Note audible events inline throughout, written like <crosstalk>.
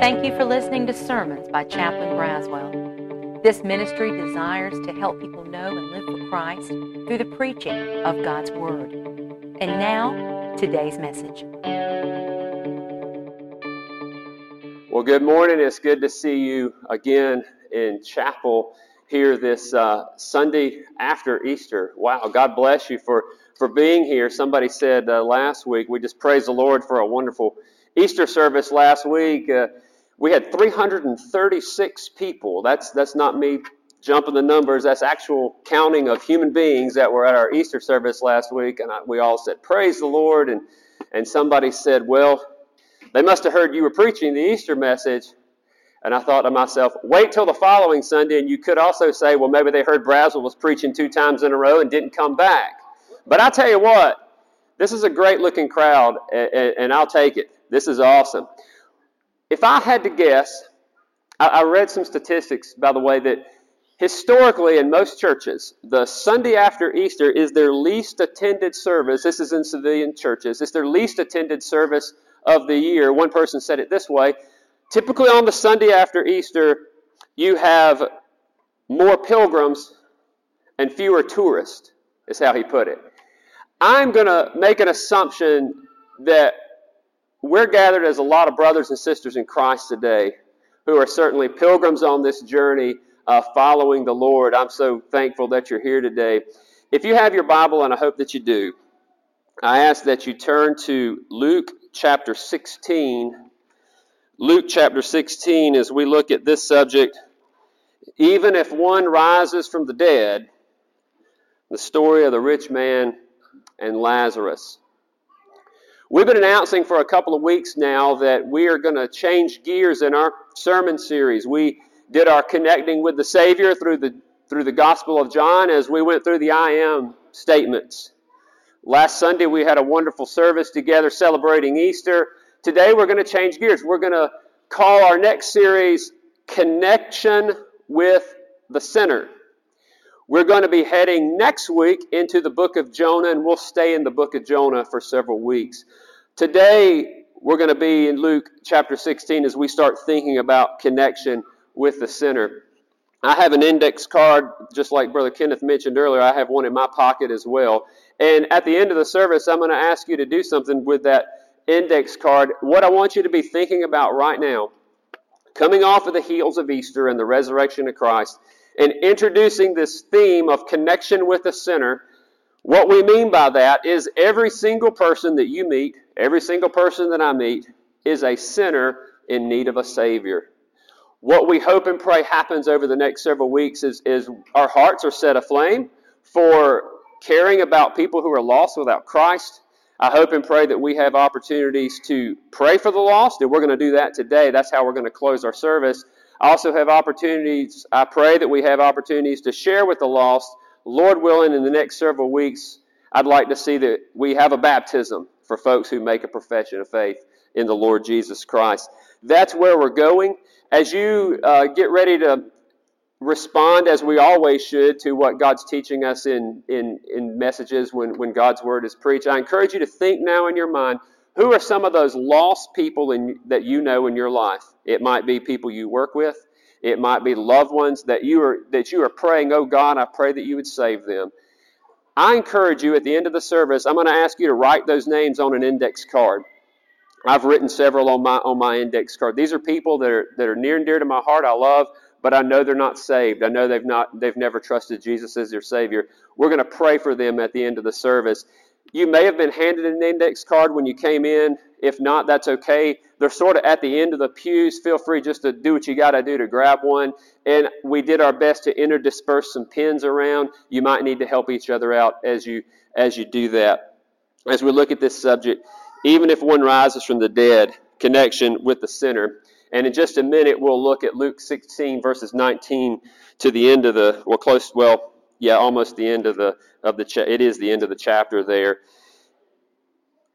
Thank you for listening to sermons by Chaplain Braswell. This ministry desires to help people know and live for Christ through the preaching of God's Word. And now, today's message. Well, good morning. It's good to see you again in chapel here this uh, Sunday after Easter. Wow, God bless you for, for being here. Somebody said uh, last week, we just praise the Lord for a wonderful Easter service last week. Uh, we had 336 people. That's, that's not me jumping the numbers. That's actual counting of human beings that were at our Easter service last week. And I, we all said, Praise the Lord. And, and somebody said, Well, they must have heard you were preaching the Easter message. And I thought to myself, wait till the following Sunday, and you could also say, well, maybe they heard Braswell was preaching two times in a row and didn't come back. But I tell you what, this is a great looking crowd, and, and I'll take it. This is awesome. If I had to guess, I, I read some statistics, by the way, that historically in most churches, the Sunday after Easter is their least attended service. This is in civilian churches. It's their least attended service of the year. One person said it this way typically on the Sunday after Easter, you have more pilgrims and fewer tourists, is how he put it. I'm going to make an assumption that we're gathered as a lot of brothers and sisters in Christ today who are certainly pilgrims on this journey uh, following the Lord. I'm so thankful that you're here today. If you have your Bible, and I hope that you do, I ask that you turn to Luke chapter 16. Luke chapter 16, as we look at this subject, even if one rises from the dead, the story of the rich man and Lazarus. We've been announcing for a couple of weeks now that we are going to change gears in our sermon series. We did our connecting with the Savior through the through the Gospel of John as we went through the I am statements. Last Sunday we had a wonderful service together celebrating Easter. Today we're going to change gears. We're going to call our next series Connection with the Sinner. We're going to be heading next week into the book of Jonah, and we'll stay in the book of Jonah for several weeks. Today, we're going to be in Luke chapter 16 as we start thinking about connection with the sinner. I have an index card, just like Brother Kenneth mentioned earlier. I have one in my pocket as well. And at the end of the service, I'm going to ask you to do something with that index card. What I want you to be thinking about right now, coming off of the heels of Easter and the resurrection of Christ, and introducing this theme of connection with the sinner, what we mean by that is every single person that you meet, every single person that I meet, is a sinner in need of a Savior. What we hope and pray happens over the next several weeks is, is our hearts are set aflame for caring about people who are lost without Christ. I hope and pray that we have opportunities to pray for the lost, and we're going to do that today. That's how we're going to close our service. I also have opportunities, I pray that we have opportunities to share with the lost. Lord willing, in the next several weeks, I'd like to see that we have a baptism for folks who make a profession of faith in the Lord Jesus Christ. That's where we're going. As you uh, get ready to respond, as we always should, to what God's teaching us in, in, in messages when, when God's Word is preached, I encourage you to think now in your mind who are some of those lost people in, that you know in your life? It might be people you work with. It might be loved ones that you are that you are praying, "Oh God, I pray that you would save them." I encourage you at the end of the service, I'm going to ask you to write those names on an index card. I've written several on my on my index card. These are people that are that are near and dear to my heart. I love, but I know they're not saved. I know they've not they've never trusted Jesus as their Savior. We're going to pray for them at the end of the service. You may have been handed an index card when you came in. If not, that's okay. They're sort of at the end of the pews. Feel free just to do what you got to do to grab one. And we did our best to interdisperse some pins around. You might need to help each other out as you as you do that. As we look at this subject, even if one rises from the dead, connection with the sinner. And in just a minute, we'll look at Luke 16 verses 19 to the end of the well, close well yeah, almost the end of the of the cha- it is the end of the chapter there.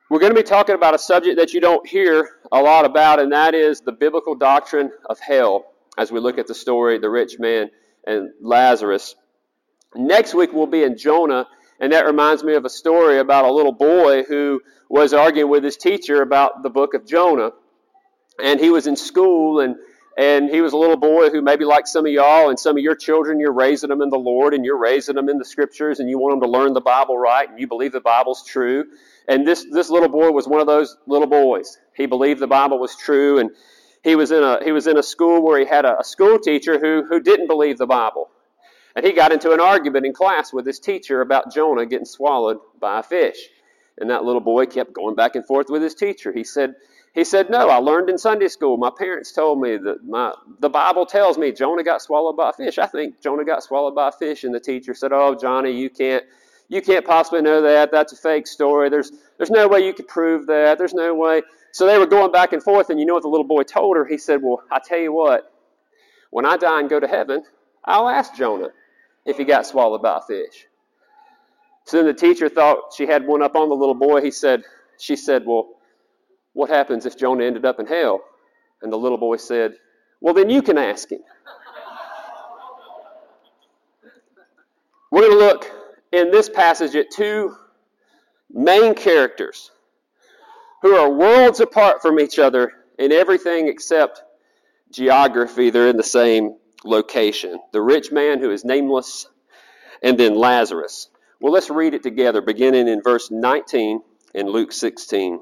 We're going to be talking about a subject that you don't hear a lot about, and that is the biblical doctrine of hell. As we look at the story, the rich man and Lazarus. Next week we'll be in Jonah, and that reminds me of a story about a little boy who was arguing with his teacher about the book of Jonah. and he was in school and and he was a little boy who maybe like some of y'all and some of your children you're raising them in the lord and you're raising them in the scriptures and you want them to learn the bible right and you believe the bible's true. And this this little boy was one of those little boys. He believed the bible was true and he was in a he was in a school where he had a, a school teacher who who didn't believe the bible. And he got into an argument in class with his teacher about jonah getting swallowed by a fish. And that little boy kept going back and forth with his teacher. He said he said, No, I learned in Sunday school. My parents told me that my, the Bible tells me Jonah got swallowed by a fish. I think Jonah got swallowed by a fish. And the teacher said, Oh, Johnny, you can't. You can't possibly know that. That's a fake story. There's, there's no way you could prove that. There's no way. So they were going back and forth, and you know what the little boy told her? He said, Well, I tell you what, when I die and go to heaven, I'll ask Jonah if he got swallowed by a fish. So then the teacher thought she had one up on the little boy. He said, She said, Well, what happens if Jonah ended up in hell? And the little boy said, Well, then you can ask him. We're going to look in this passage at two main characters who are worlds apart from each other in everything except geography. They're in the same location. The rich man who is nameless, and then Lazarus. Well, let's read it together, beginning in verse 19 in Luke 16.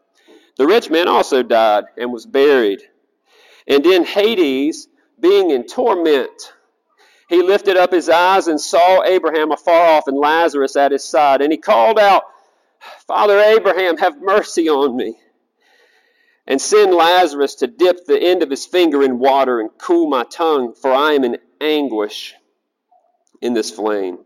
The rich man also died and was buried. And in Hades, being in torment, he lifted up his eyes and saw Abraham afar off and Lazarus at his side. And he called out, Father Abraham, have mercy on me. And send Lazarus to dip the end of his finger in water and cool my tongue, for I am in anguish in this flame.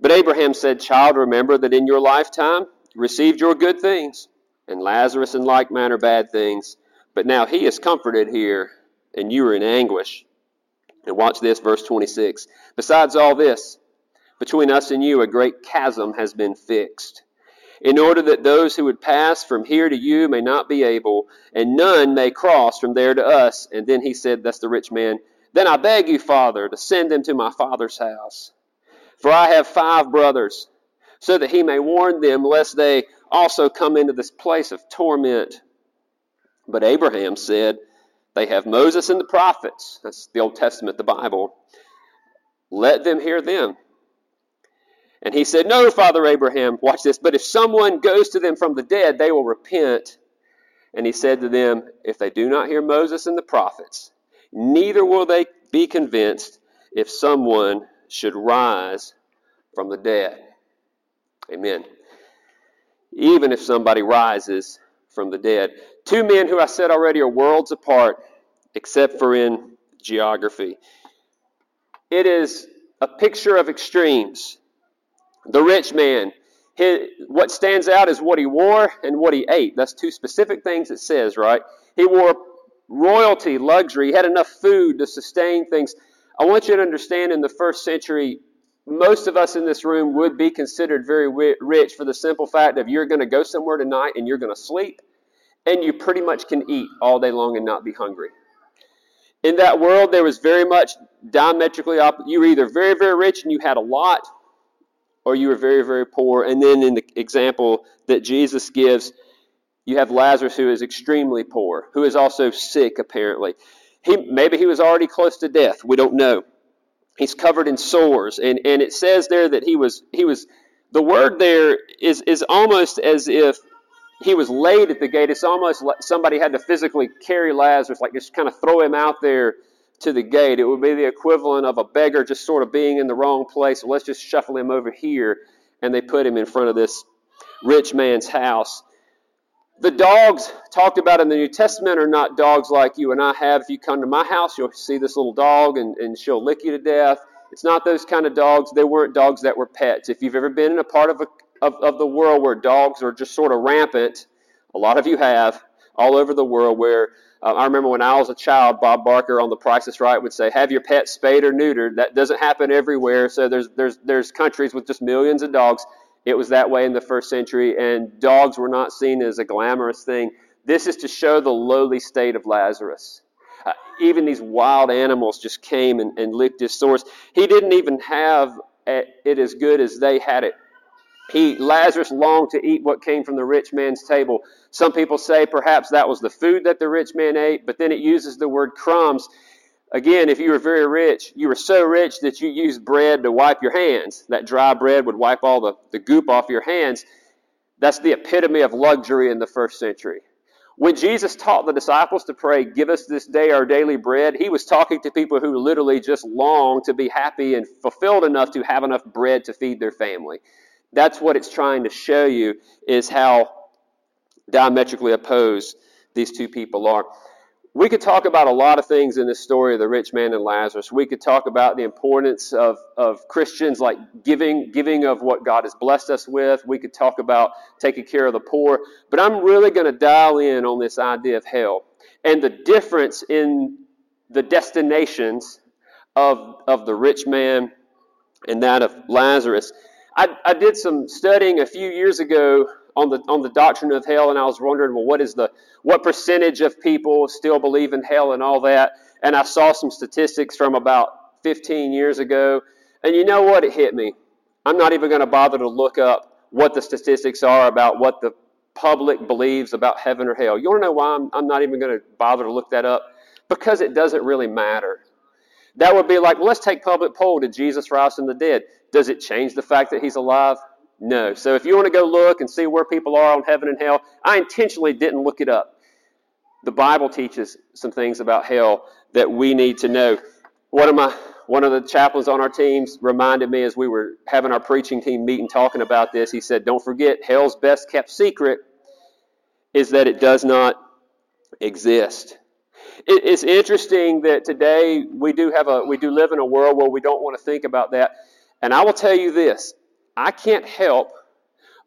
But Abraham said, Child, remember that in your lifetime you received your good things and Lazarus in like manner bad things. But now he is comforted here, and you are in anguish. And watch this, verse 26. Besides all this, between us and you a great chasm has been fixed, in order that those who would pass from here to you may not be able, and none may cross from there to us. And then he said, That's the rich man. Then I beg you, Father, to send them to my father's house. For I have five brothers, so that he may warn them, lest they also come into this place of torment. But Abraham said, They have Moses and the prophets. That's the Old Testament, the Bible. Let them hear them. And he said, No, Father Abraham, watch this, but if someone goes to them from the dead, they will repent. And he said to them, If they do not hear Moses and the prophets, neither will they be convinced if someone should rise from the dead. Amen even if somebody rises from the dead. Two men who I said already are worlds apart, except for in geography. It is a picture of extremes. The rich man, his, what stands out is what he wore and what he ate. That's two specific things it says, right? He wore royalty, luxury. He had enough food to sustain things. I want you to understand in the first century, most of us in this room would be considered very rich for the simple fact of you're going to go somewhere tonight and you're going to sleep and you pretty much can eat all day long and not be hungry. In that world, there was very much diametrically opposite. You were either very, very rich and you had a lot, or you were very, very poor. And then in the example that Jesus gives, you have Lazarus who is extremely poor, who is also sick, apparently. He, maybe he was already close to death. We don't know he's covered in sores. And, and it says there that he was he was the word there is is almost as if he was laid at the gate. It's almost like somebody had to physically carry lazarus like just kind of throw him out there to the gate. It would be the equivalent of a beggar just sort of being in the wrong place. Let's just shuffle him over here. And they put him in front of this rich man's house the dogs talked about in the New Testament are not dogs like you and I have. If you come to my house, you'll see this little dog and, and she'll lick you to death. It's not those kind of dogs. They weren't dogs that were pets. If you've ever been in a part of, a, of, of the world where dogs are just sort of rampant, a lot of you have, all over the world where uh, I remember when I was a child, Bob Barker on The Price is Right would say, "Have your pet spayed or neutered." That doesn't happen everywhere. So there's there's there's countries with just millions of dogs. It was that way in the first century, and dogs were not seen as a glamorous thing. This is to show the lowly state of Lazarus. Uh, even these wild animals just came and, and licked his sores. He didn't even have it as good as they had it he, Lazarus longed to eat what came from the rich man's table. Some people say perhaps that was the food that the rich man ate, but then it uses the word crumbs. Again, if you were very rich, you were so rich that you used bread to wipe your hands. That dry bread would wipe all the, the goop off your hands. That's the epitome of luxury in the first century. When Jesus taught the disciples to pray, Give us this day our daily bread, he was talking to people who literally just longed to be happy and fulfilled enough to have enough bread to feed their family. That's what it's trying to show you is how diametrically opposed these two people are. We could talk about a lot of things in this story of the rich man and Lazarus. We could talk about the importance of, of Christians like giving, giving of what God has blessed us with. We could talk about taking care of the poor. But I'm really going to dial in on this idea of hell and the difference in the destinations of, of the rich man and that of Lazarus. I, I did some studying a few years ago on the on the doctrine of hell, and I was wondering, well, what is the what percentage of people still believe in hell and all that? And I saw some statistics from about 15 years ago, and you know what? It hit me. I'm not even going to bother to look up what the statistics are about what the public believes about heaven or hell. You want to know why I'm, I'm not even going to bother to look that up? Because it doesn't really matter. That would be like, well, let's take public poll. Did Jesus rise from the dead? Does it change the fact that he's alive? No. So if you want to go look and see where people are on heaven and hell, I intentionally didn't look it up. The Bible teaches some things about hell that we need to know. One of my one of the chaplains on our teams reminded me as we were having our preaching team meeting talking about this. He said, "Don't forget, hell's best kept secret is that it does not exist." It's interesting that today we do have a we do live in a world where we don't want to think about that. And I will tell you this I can't help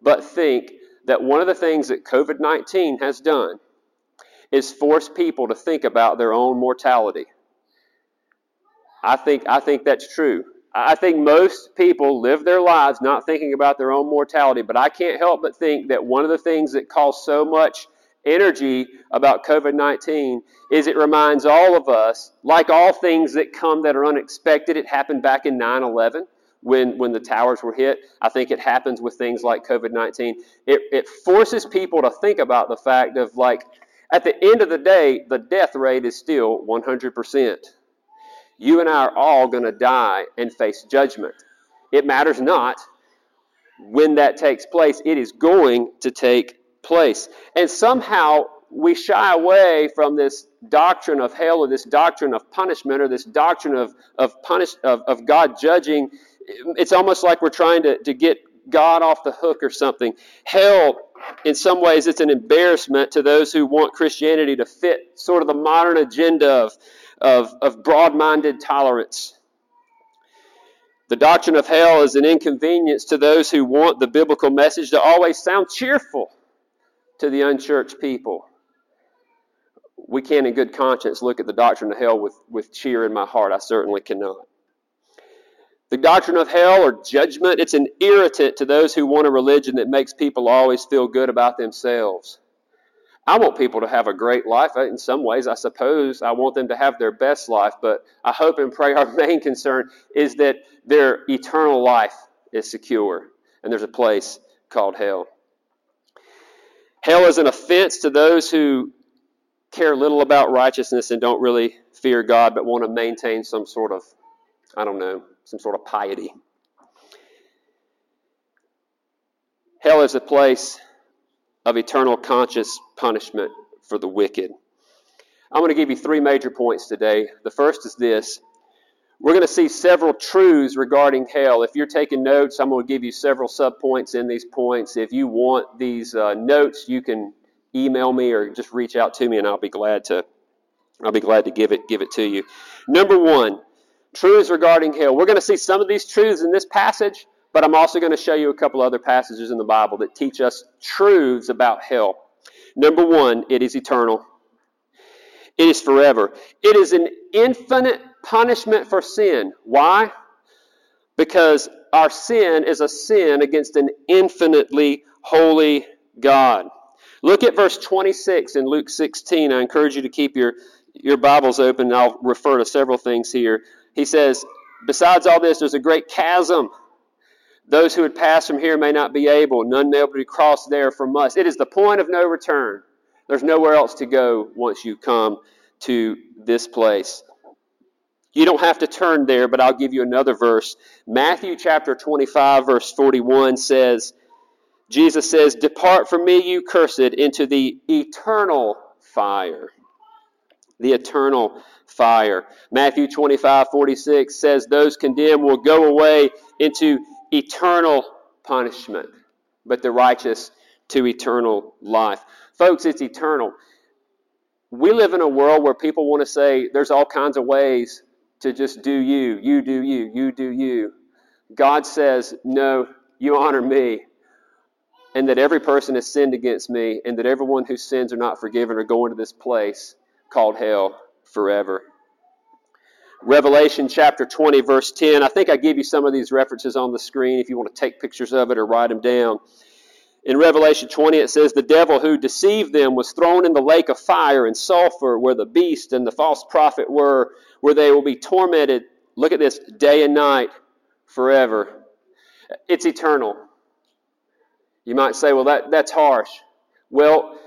but think that one of the things that COVID 19 has done is force people to think about their own mortality. I think, I think that's true. I think most people live their lives not thinking about their own mortality, but I can't help but think that one of the things that caused so much energy about COVID 19 is it reminds all of us, like all things that come that are unexpected, it happened back in 9 11 when, when the towers were hit. I think it happens with things like COVID 19. It, it forces people to think about the fact of, like, at the end of the day, the death rate is still 100%. You and I are all going to die and face judgment. It matters not when that takes place, it is going to take place. And somehow we shy away from this doctrine of hell or this doctrine of punishment or this doctrine of, of, punish, of, of God judging it's almost like we're trying to, to get God off the hook or something. Hell, in some ways, it's an embarrassment to those who want Christianity to fit sort of the modern agenda of, of, of broad minded tolerance. The doctrine of hell is an inconvenience to those who want the biblical message to always sound cheerful to the unchurched people. We can't, in good conscience, look at the doctrine of hell with, with cheer in my heart. I certainly cannot. The doctrine of hell or judgment, it's an irritant to those who want a religion that makes people always feel good about themselves. I want people to have a great life. In some ways, I suppose I want them to have their best life, but I hope and pray <laughs> our main concern is that their eternal life is secure, and there's a place called hell. Hell is an offense to those who care little about righteousness and don't really fear God, but want to maintain some sort of, I don't know, some sort of piety. Hell is a place of eternal conscious punishment for the wicked. I'm going to give you three major points today. The first is this. We're going to see several truths regarding hell. If you're taking notes, I'm going to give you several subpoints in these points. If you want these uh, notes, you can email me or just reach out to me, and I'll be glad to. I'll be glad to give it give it to you. Number one, truths regarding hell. We're going to see some of these truths in this passage, but I'm also going to show you a couple other passages in the Bible that teach us truths about hell. Number one, it is eternal. It is forever. It is an infinite punishment for sin. Why? Because our sin is a sin against an infinitely holy God. Look at verse 26 in Luke 16. I encourage you to keep your, your Bibles open. I'll refer to several things here. He says, Besides all this, there's a great chasm. Those who would pass from here may not be able, none may be cross there from us. It is the point of no return. There's nowhere else to go once you come to this place. You don't have to turn there, but I'll give you another verse. Matthew chapter 25, verse 41 says, Jesus says, Depart from me, you cursed, into the eternal fire. The eternal fire. Matthew 25, 46 says, Those condemned will go away into eternal punishment, but the righteous to eternal life. Folks, it's eternal. We live in a world where people want to say there's all kinds of ways to just do you, you do you, you do you. God says, no, you honor me, and that every person has sinned against me, and that everyone whose sins are not forgiven are going to this place called hell forever. Revelation chapter 20, verse 10. I think I gave you some of these references on the screen if you want to take pictures of it or write them down. In Revelation 20, it says, The devil who deceived them was thrown in the lake of fire and sulfur, where the beast and the false prophet were, where they will be tormented. Look at this day and night forever. It's eternal. You might say, Well, that, that's harsh. Well,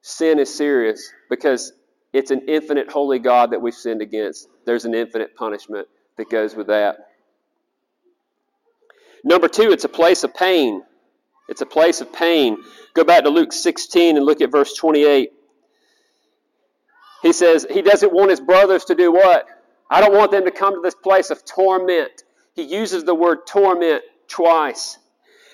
sin is serious because it's an infinite holy God that we've sinned against. There's an infinite punishment that goes with that. Number two, it's a place of pain. It's a place of pain. Go back to Luke 16 and look at verse 28. He says he doesn't want his brothers to do what? I don't want them to come to this place of torment. He uses the word torment twice.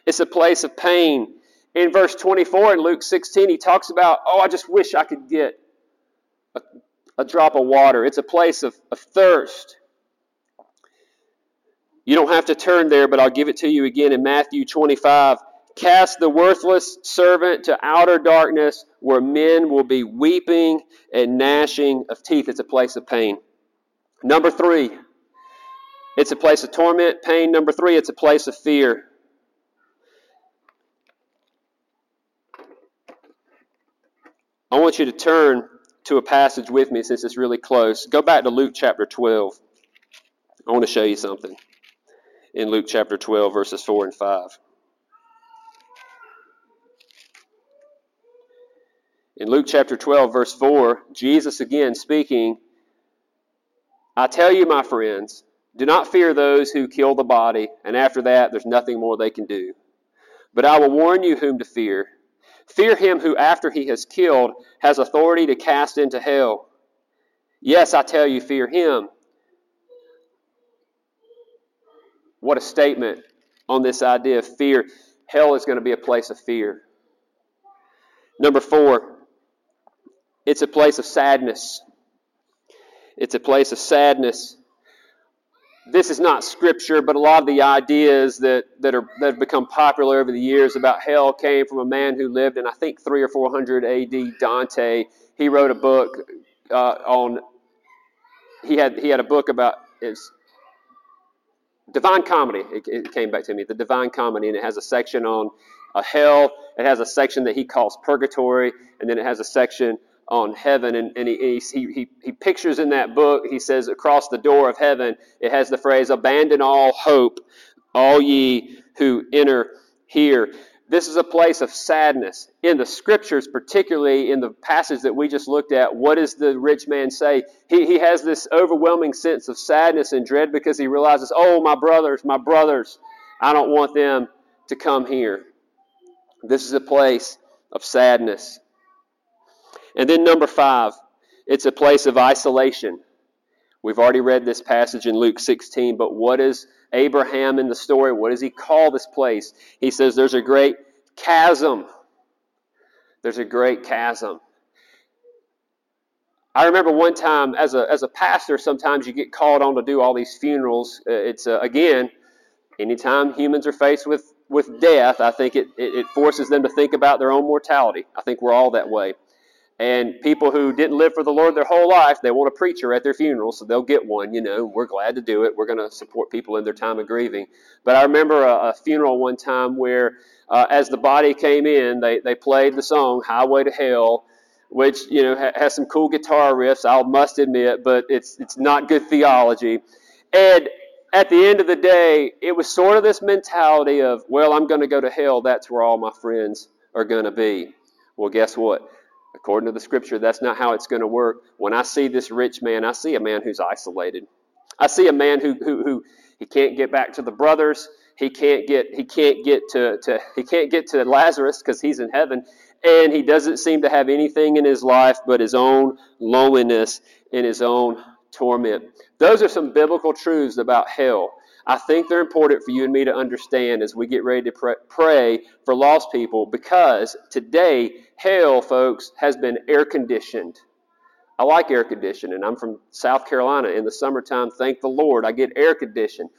It's a place of pain. In verse 24 in Luke 16, he talks about, oh, I just wish I could get a, a drop of water. It's a place of, of thirst. You don't have to turn there, but I'll give it to you again in Matthew 25. Cast the worthless servant to outer darkness where men will be weeping and gnashing of teeth. It's a place of pain. Number three, it's a place of torment, pain. Number three, it's a place of fear. I want you to turn to a passage with me since it's really close. Go back to Luke chapter 12. I want to show you something in Luke chapter 12, verses 4 and 5. In Luke chapter 12, verse 4, Jesus again speaking, I tell you, my friends, do not fear those who kill the body, and after that there's nothing more they can do. But I will warn you whom to fear. Fear him who, after he has killed, has authority to cast into hell. Yes, I tell you, fear him. What a statement on this idea of fear. Hell is going to be a place of fear. Number four, it's a place of sadness. It's a place of sadness. This is not scripture, but a lot of the ideas that, that, are, that have become popular over the years about hell came from a man who lived in, I think, 3 or 400 AD, Dante. He wrote a book uh, on, he had, he had a book about his Divine Comedy. It, it, came back to me, the Divine Comedy, and it has a section on a hell. It has a section that he calls purgatory, and then it has a section on heaven. And, and he, he, he, he pictures in that book, he says, across the door of heaven, it has the phrase, Abandon all hope, all ye who enter here. This is a place of sadness. In the scriptures, particularly in the passage that we just looked at, what does the rich man say? He, he has this overwhelming sense of sadness and dread because he realizes, oh, my brothers, my brothers, I don't want them to come here. This is a place of sadness. And then number five, it's a place of isolation. We've already read this passage in Luke 16, but what is Abraham in the story? What does he call this place? He says there's a great chasm. There's a great chasm. I remember one time as a, as a pastor, sometimes you get called on to do all these funerals. Uh, it's, uh, again, anytime humans are faced with with death, I think it, it, it forces them to think about their own mortality. I think we're all that way. And people who didn't live for the Lord their whole life, they want a preacher at their funeral, so they'll get one. You know, we're glad to do it. We're going to support people in their time of grieving. But I remember a, a funeral one time where, uh, as the body came in, they, they played the song "Highway to Hell," which you know ha- has some cool guitar riffs. I must admit, but it's it's not good theology. And at the end of the day, it was sort of this mentality of, well, I'm going to go to hell. That's where all my friends are going to be. Well, guess what? According to the scripture, that's not how it's going to work. When I see this rich man, I see a man who's isolated. I see a man who, who, who he can't get back to the brothers. He can't get he can't get to, to he can't get to Lazarus because he's in heaven, and he doesn't seem to have anything in his life but his own loneliness and his own torment. Those are some biblical truths about hell. I think they're important for you and me to understand as we get ready to pray for lost people because today, hell, folks, has been air conditioned. I like air conditioning. I'm from South Carolina. In the summertime, thank the Lord, I get air conditioned.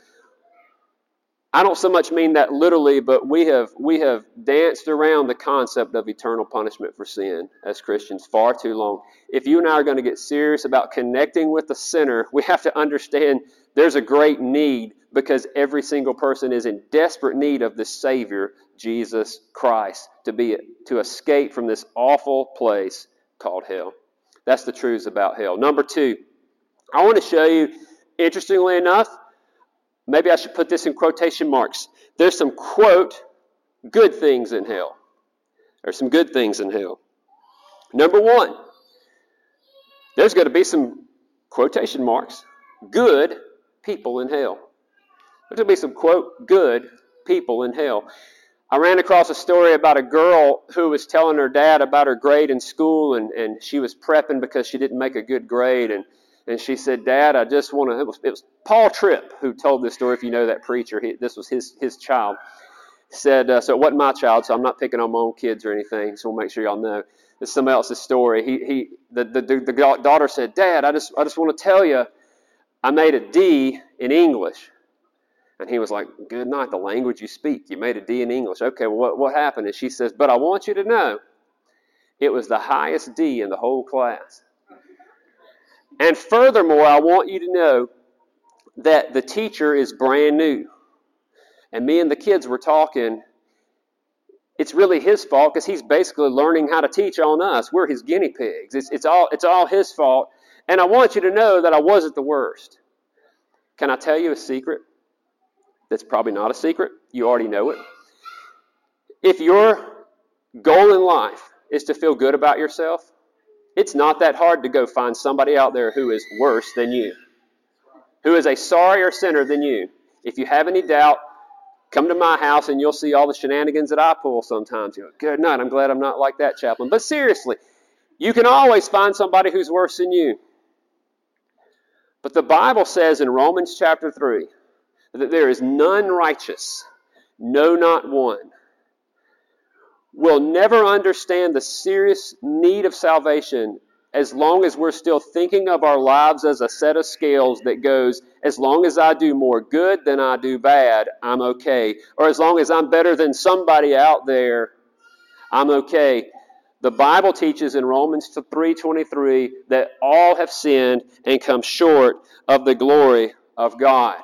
I don't so much mean that literally, but we have we have danced around the concept of eternal punishment for sin as Christians far too long. If you and I are going to get serious about connecting with the sinner, we have to understand there's a great need because every single person is in desperate need of the Savior, Jesus Christ, to be to escape from this awful place called hell. That's the truths about hell. Number two, I want to show you, interestingly enough, maybe I should put this in quotation marks. There's some quote good things in hell. There's some good things in hell. Number one, there's going to be some quotation marks good people in hell. There's going to be some, quote, good people in hell. I ran across a story about a girl who was telling her dad about her grade in school, and, and she was prepping because she didn't make a good grade. And, and she said, Dad, I just want to. It was, it was Paul Tripp who told this story, if you know that preacher. He, this was his, his child. said, uh, So it wasn't my child, so I'm not picking on my own kids or anything, so we'll make sure y'all know. It's somebody else's story. He, he, the, the, the, the daughter said, Dad, I just, I just want to tell you, I made a D in English. And he was like, Good night, the language you speak. You made a D in English. Okay, well, what, what happened? And she says, But I want you to know it was the highest D in the whole class. And furthermore, I want you to know that the teacher is brand new. And me and the kids were talking. It's really his fault because he's basically learning how to teach on us. We're his guinea pigs. It's, it's, all, it's all his fault. And I want you to know that I wasn't the worst. Can I tell you a secret? That's probably not a secret. You already know it. If your goal in life is to feel good about yourself, it's not that hard to go find somebody out there who is worse than you, who is a sorrier sinner than you. If you have any doubt, come to my house and you'll see all the shenanigans that I pull sometimes. You go, good night. I'm glad I'm not like that, chaplain. But seriously, you can always find somebody who's worse than you. But the Bible says in Romans chapter 3 that there is none righteous, no, not one, will never understand the serious need of salvation as long as we're still thinking of our lives as a set of scales that goes, as long as I do more good than I do bad, I'm okay. Or as long as I'm better than somebody out there, I'm okay. The Bible teaches in Romans 3:23 that all have sinned and come short of the glory of God.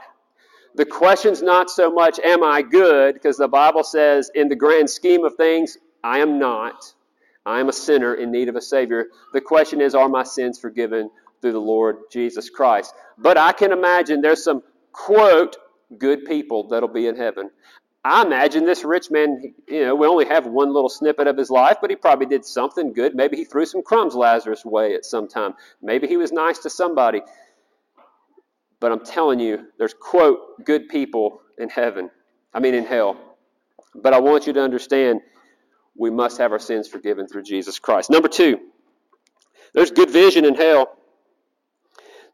The question's not so much, am I good? Because the Bible says, in the grand scheme of things, I am not. I am a sinner in need of a Savior. The question is, are my sins forgiven through the Lord Jesus Christ? But I can imagine there's some, quote, good people that'll be in heaven. I imagine this rich man, you know, we only have one little snippet of his life, but he probably did something good. Maybe he threw some crumbs Lazarus' way at some time. Maybe he was nice to somebody. But I'm telling you, there's, quote, good people in heaven. I mean, in hell. But I want you to understand we must have our sins forgiven through Jesus Christ. Number two, there's good vision in hell.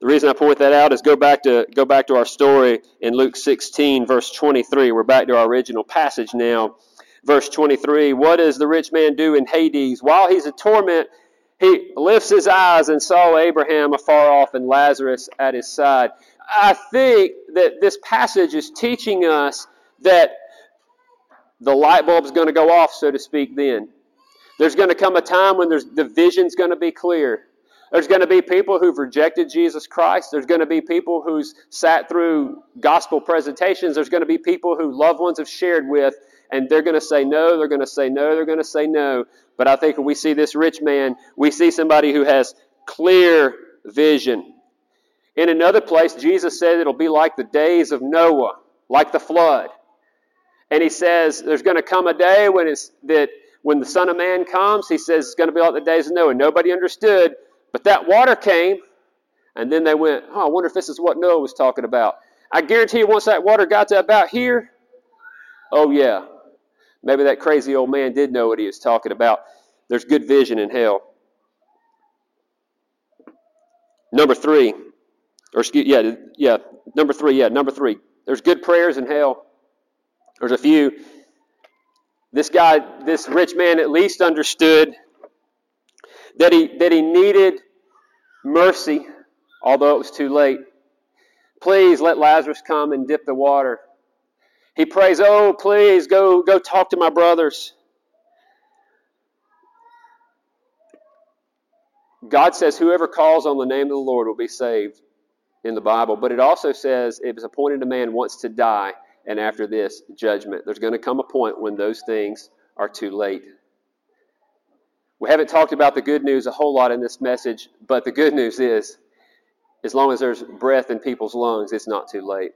The reason I point that out is go back to go back to our story in Luke 16, verse 23. We're back to our original passage now. Verse 23. What does the rich man do in Hades? While he's in torment, he lifts his eyes and saw Abraham afar off and Lazarus at his side. I think that this passage is teaching us that The light bulb's going to go off, so to speak, then. There's going to come a time when there's, the vision's going to be clear. There's going to be people who've rejected Jesus Christ. There's going to be people who's sat through gospel presentations. There's going to be people who loved ones have shared with, and they're going to say no, they're going to say no, they're going to say no. But I think when we see this rich man, we see somebody who has clear vision. In another place, Jesus said it'll be like the days of Noah, like the flood. And he says there's going to come a day when it's that when the Son of Man comes, he says it's going to be like the days of Noah. Nobody understood but that water came, and then they went, oh, I wonder if this is what Noah was talking about. I guarantee you, once that water got to about here, oh, yeah, maybe that crazy old man did know what he was talking about. There's good vision in hell. Number three, or excuse, yeah, yeah, number three, yeah, number three. There's good prayers in hell. There's a few. This guy, this rich man, at least understood that he, that he needed mercy, although it was too late. Please let Lazarus come and dip the water. He prays, Oh, please go, go talk to my brothers. God says, Whoever calls on the name of the Lord will be saved in the Bible. But it also says, It is appointed a man wants to die, and after this, judgment. There's going to come a point when those things are too late. We haven't talked about the good news a whole lot in this message, but the good news is as long as there's breath in people's lungs, it's not too late.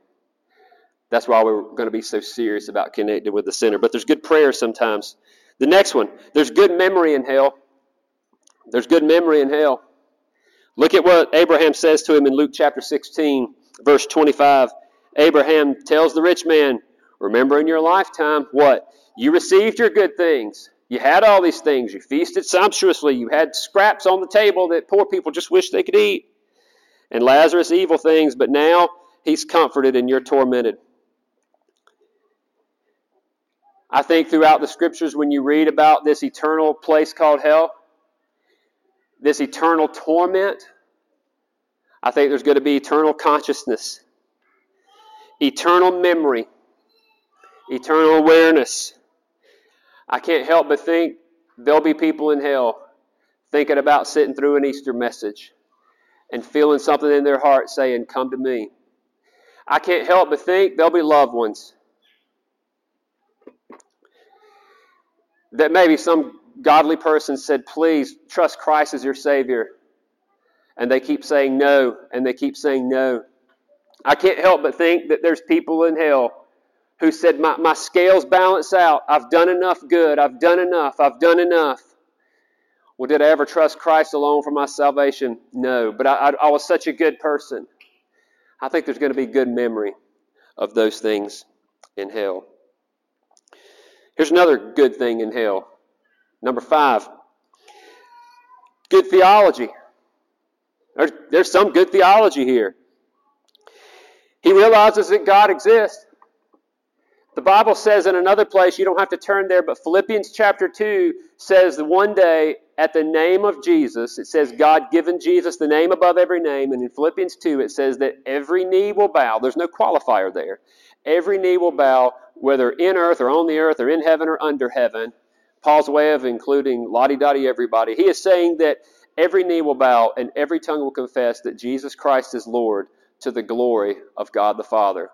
That's why we're going to be so serious about connecting with the sinner. But there's good prayer sometimes. The next one, there's good memory in hell. There's good memory in hell. Look at what Abraham says to him in Luke chapter 16, verse 25. Abraham tells the rich man, Remember in your lifetime what? You received your good things. You had all these things. You feasted sumptuously. You had scraps on the table that poor people just wish they could eat. And Lazarus, evil things, but now he's comforted and you're tormented. I think throughout the scriptures, when you read about this eternal place called hell, this eternal torment, I think there's going to be eternal consciousness, eternal memory, eternal awareness I can't help but think there'll be people in hell thinking about sitting through an Easter message and feeling something in their heart saying, Come to me. I can't help but think there'll be loved ones that maybe some godly person said, Please trust Christ as your Savior. And they keep saying no, and they keep saying no. I can't help but think that there's people in hell who said, my, my scales balance out. I've done enough good. I've done enough. I've done enough. Well, did I ever trust Christ alone for my salvation? No. But I, I, I was such a good person. I think there's going to be good memory of those things in hell. Here's another good thing in hell. Number five good theology. There's, there's some good theology here. He realizes that God exists. The Bible says in another place, you don't have to turn there, but Philippians chapter 2 says that one day at the name of Jesus, it says God given Jesus the name above every name. And in Philippians 2, it says that every knee will bow. There's no qualifier there. Every knee will bow, whether in earth or on the earth or in heaven or under heaven. Paul's way of including lottie dottie everybody. He is saying that every knee will bow and every tongue will confess that Jesus Christ is Lord to the glory of God the Father.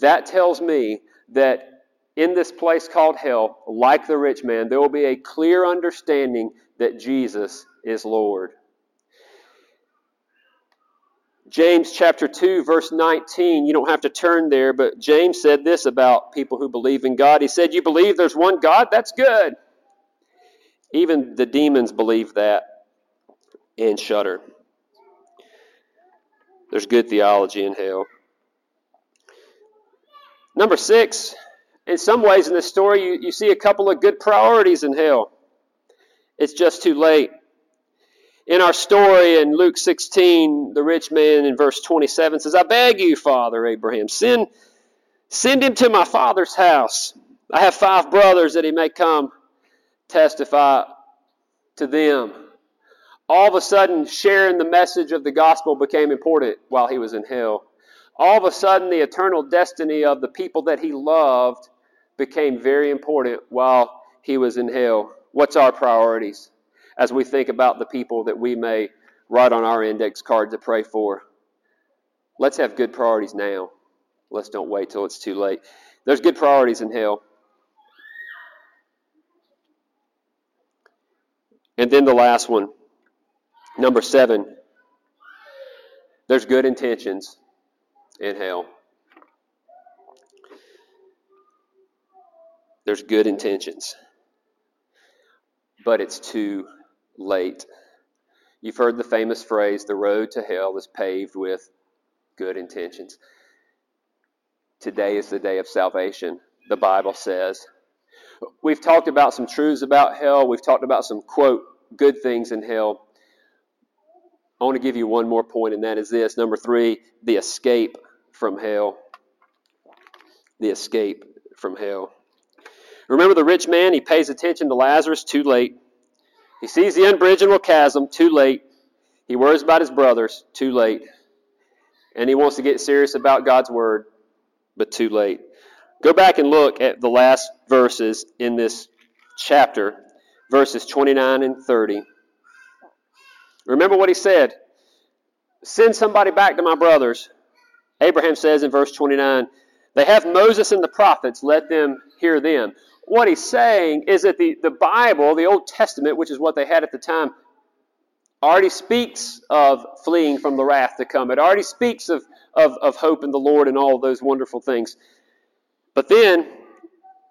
That tells me that in this place called hell, like the rich man, there will be a clear understanding that Jesus is Lord. James chapter 2, verse 19, you don't have to turn there, but James said this about people who believe in God. He said, You believe there's one God? That's good. Even the demons believe that and shudder. There's good theology in hell. Number six, in some ways in this story, you, you see a couple of good priorities in hell. It's just too late. In our story in Luke 16, the rich man in verse 27 says, I beg you, Father Abraham, send, send him to my father's house. I have five brothers that he may come testify to them. All of a sudden, sharing the message of the gospel became important while he was in hell all of a sudden the eternal destiny of the people that he loved became very important while he was in hell. What's our priorities as we think about the people that we may write on our index card to pray for? Let's have good priorities now. Let's don't wait till it's too late. There's good priorities in hell. And then the last one, number seven, there's good intentions in hell. There's good intentions, but it's too late. You've heard the famous phrase, the road to hell is paved with good intentions. Today is the day of salvation, the Bible says. We've talked about some truths about hell. We've talked about some, quote, good things in hell. I want to give you one more point, and that is this. Number three, the escape from hell. The escape from hell. Remember the rich man? He pays attention to Lazarus too late. He sees the unbridgeable chasm too late. He worries about his brothers too late. And he wants to get serious about God's word, but too late. Go back and look at the last verses in this chapter, verses 29 and 30. Remember what he said Send somebody back to my brothers. Abraham says in verse 29, They have Moses and the prophets, let them hear them what he's saying is that the, the Bible, the Old Testament, which is what they had at the time, already speaks of fleeing from the wrath to come. It already speaks of, of, of hope in the Lord and all those wonderful things. But then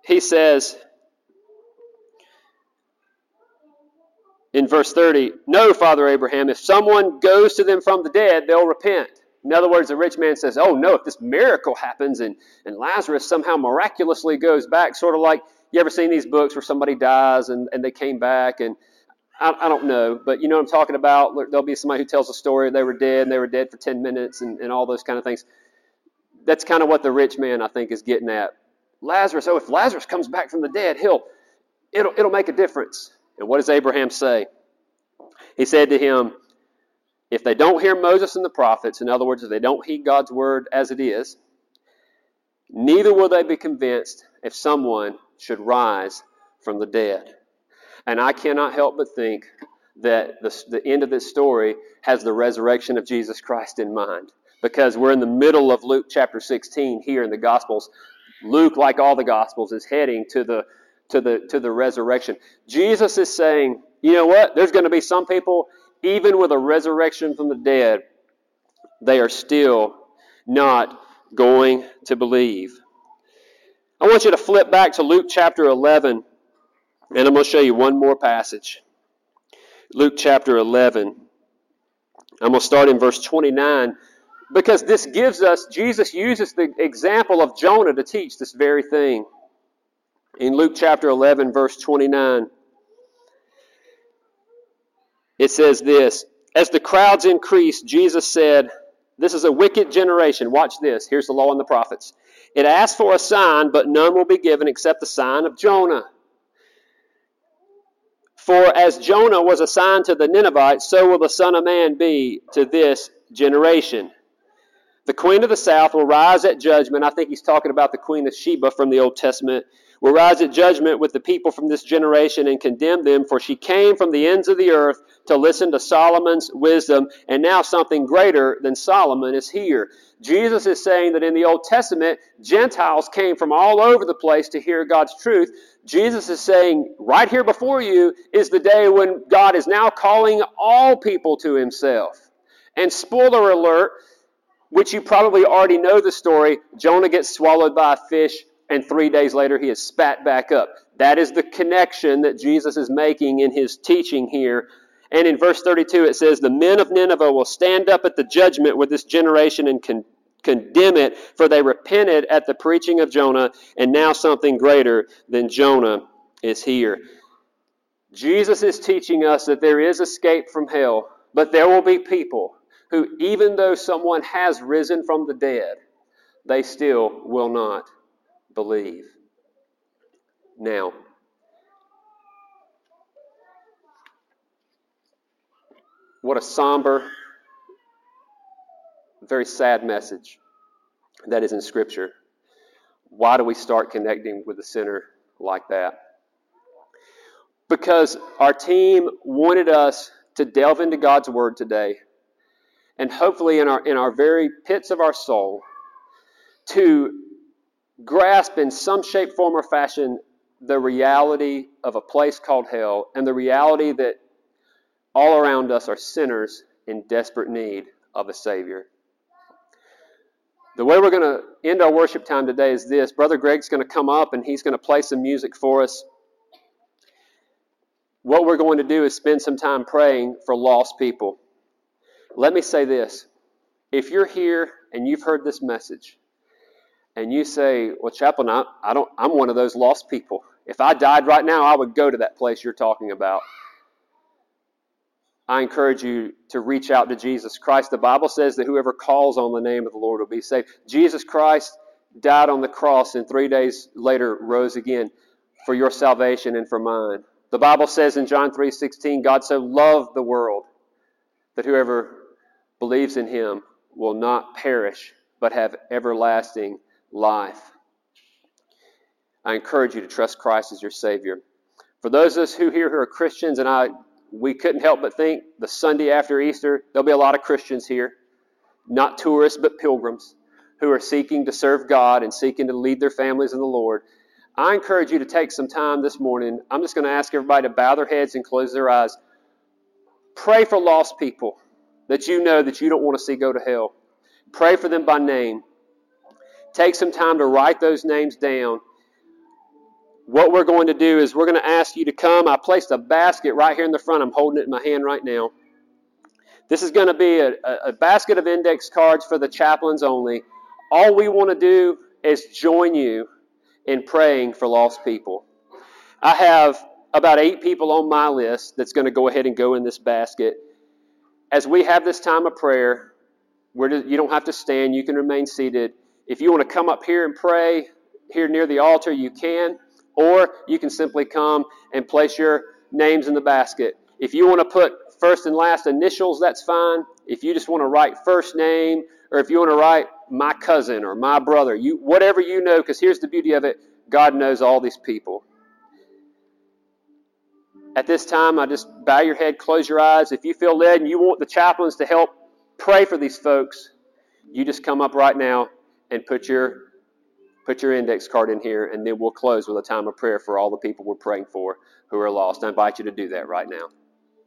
he says in verse 30, No, Father Abraham, if someone goes to them from the dead, they'll repent. In other words, the rich man says, Oh, no, if this miracle happens and, and Lazarus somehow miraculously goes back, sort of like you ever seen these books where somebody dies and, and they came back and I, I don't know, but you know what I'm talking about? There'll be somebody who tells a story they were dead and they were dead for 10 minutes and, and all those kind of things. That's kind of what the rich man, I think, is getting at. Lazarus, oh, if Lazarus comes back from the dead, he'll, it'll, it'll make a difference. And what does Abraham say? He said to him, if they don't hear Moses and the prophets, in other words, if they don't heed God's word as it is, neither will they be convinced if someone should rise from the dead. And I cannot help but think that the, the end of this story has the resurrection of Jesus Christ in mind. Because we're in the middle of Luke chapter 16 here in the Gospels. Luke, like all the Gospels, is heading to the, to the, to the resurrection. Jesus is saying, you know what? There's going to be some people, even with a resurrection from the dead, they are still not going to believe. I want you to flip back to Luke chapter 11, and I'm going to show you one more passage. Luke chapter 11. I'm going to start in verse 29 because this gives us, Jesus uses the example of Jonah to teach this very thing. In Luke chapter 11, verse 29, it says this As the crowds increased, Jesus said, This is a wicked generation. Watch this. Here's the law and the prophets. It asks for a sign, but none will be given except the sign of Jonah. For as Jonah was a sign to the Ninevites, so will the Son of Man be to this generation. The queen of the south will rise at judgment. I think he's talking about the queen of Sheba from the Old Testament. Will rise at judgment with the people from this generation and condemn them, for she came from the ends of the earth to listen to Solomon's wisdom, and now something greater than Solomon is here. Jesus is saying that in the Old Testament, Gentiles came from all over the place to hear God's truth. Jesus is saying, right here before you is the day when God is now calling all people to himself. And spoiler alert, which you probably already know the story, Jonah gets swallowed by a fish, and three days later he is spat back up. That is the connection that Jesus is making in his teaching here and in verse 32, it says, The men of Nineveh will stand up at the judgment with this generation and con- condemn it, for they repented at the preaching of Jonah, and now something greater than Jonah is here. Jesus is teaching us that there is escape from hell, but there will be people who, even though someone has risen from the dead, they still will not believe. Now, What a somber, very sad message that is in Scripture. Why do we start connecting with the sinner like that? Because our team wanted us to delve into God's Word today, and hopefully in our, in our very pits of our soul, to grasp in some shape, form, or fashion the reality of a place called hell and the reality that all around us are sinners in desperate need of a Savior. The way we're going to end our worship time today is this Brother Greg's going to come up and he's going to play some music for us. What we're going to do is spend some time praying for lost people. Let me say this if you're here and you've heard this message, and you say, "Well, chaplain, I, I don't. I'm one of those lost people. If I died right now, I would go to that place you're talking about." I encourage you to reach out to Jesus Christ. The Bible says that whoever calls on the name of the Lord will be saved. Jesus Christ died on the cross and three days later rose again for your salvation and for mine. The Bible says in John 3:16, God so loved the world that whoever believes in him will not perish but have everlasting life. I encourage you to trust Christ as your Savior. For those of us who here who are Christians, and I we couldn't help but think the Sunday after Easter, there'll be a lot of Christians here, not tourists, but pilgrims, who are seeking to serve God and seeking to lead their families in the Lord. I encourage you to take some time this morning. I'm just going to ask everybody to bow their heads and close their eyes. Pray for lost people that you know that you don't want to see go to hell. Pray for them by name. Take some time to write those names down what we're going to do is we're going to ask you to come. I placed a basket right here in the front. I'm holding it in my hand right now. This is going to be a, a basket of index cards for the chaplains only. All we want to do is join you in praying for lost people. I have about eight people on my list that's going to go ahead and go in this basket. As we have this time of prayer, you don't have to stand, you can remain seated. If you want to come up here and pray here near the altar, you can. Or you can simply come and place your names in the basket. If you want to put first and last initials, that's fine. If you just want to write first name, or if you want to write my cousin or my brother, you whatever you know, because here's the beauty of it God knows all these people. At this time, I just bow your head, close your eyes. If you feel led and you want the chaplains to help pray for these folks, you just come up right now and put your Put your index card in here, and then we'll close with a time of prayer for all the people we're praying for who are lost. I invite you to do that right now.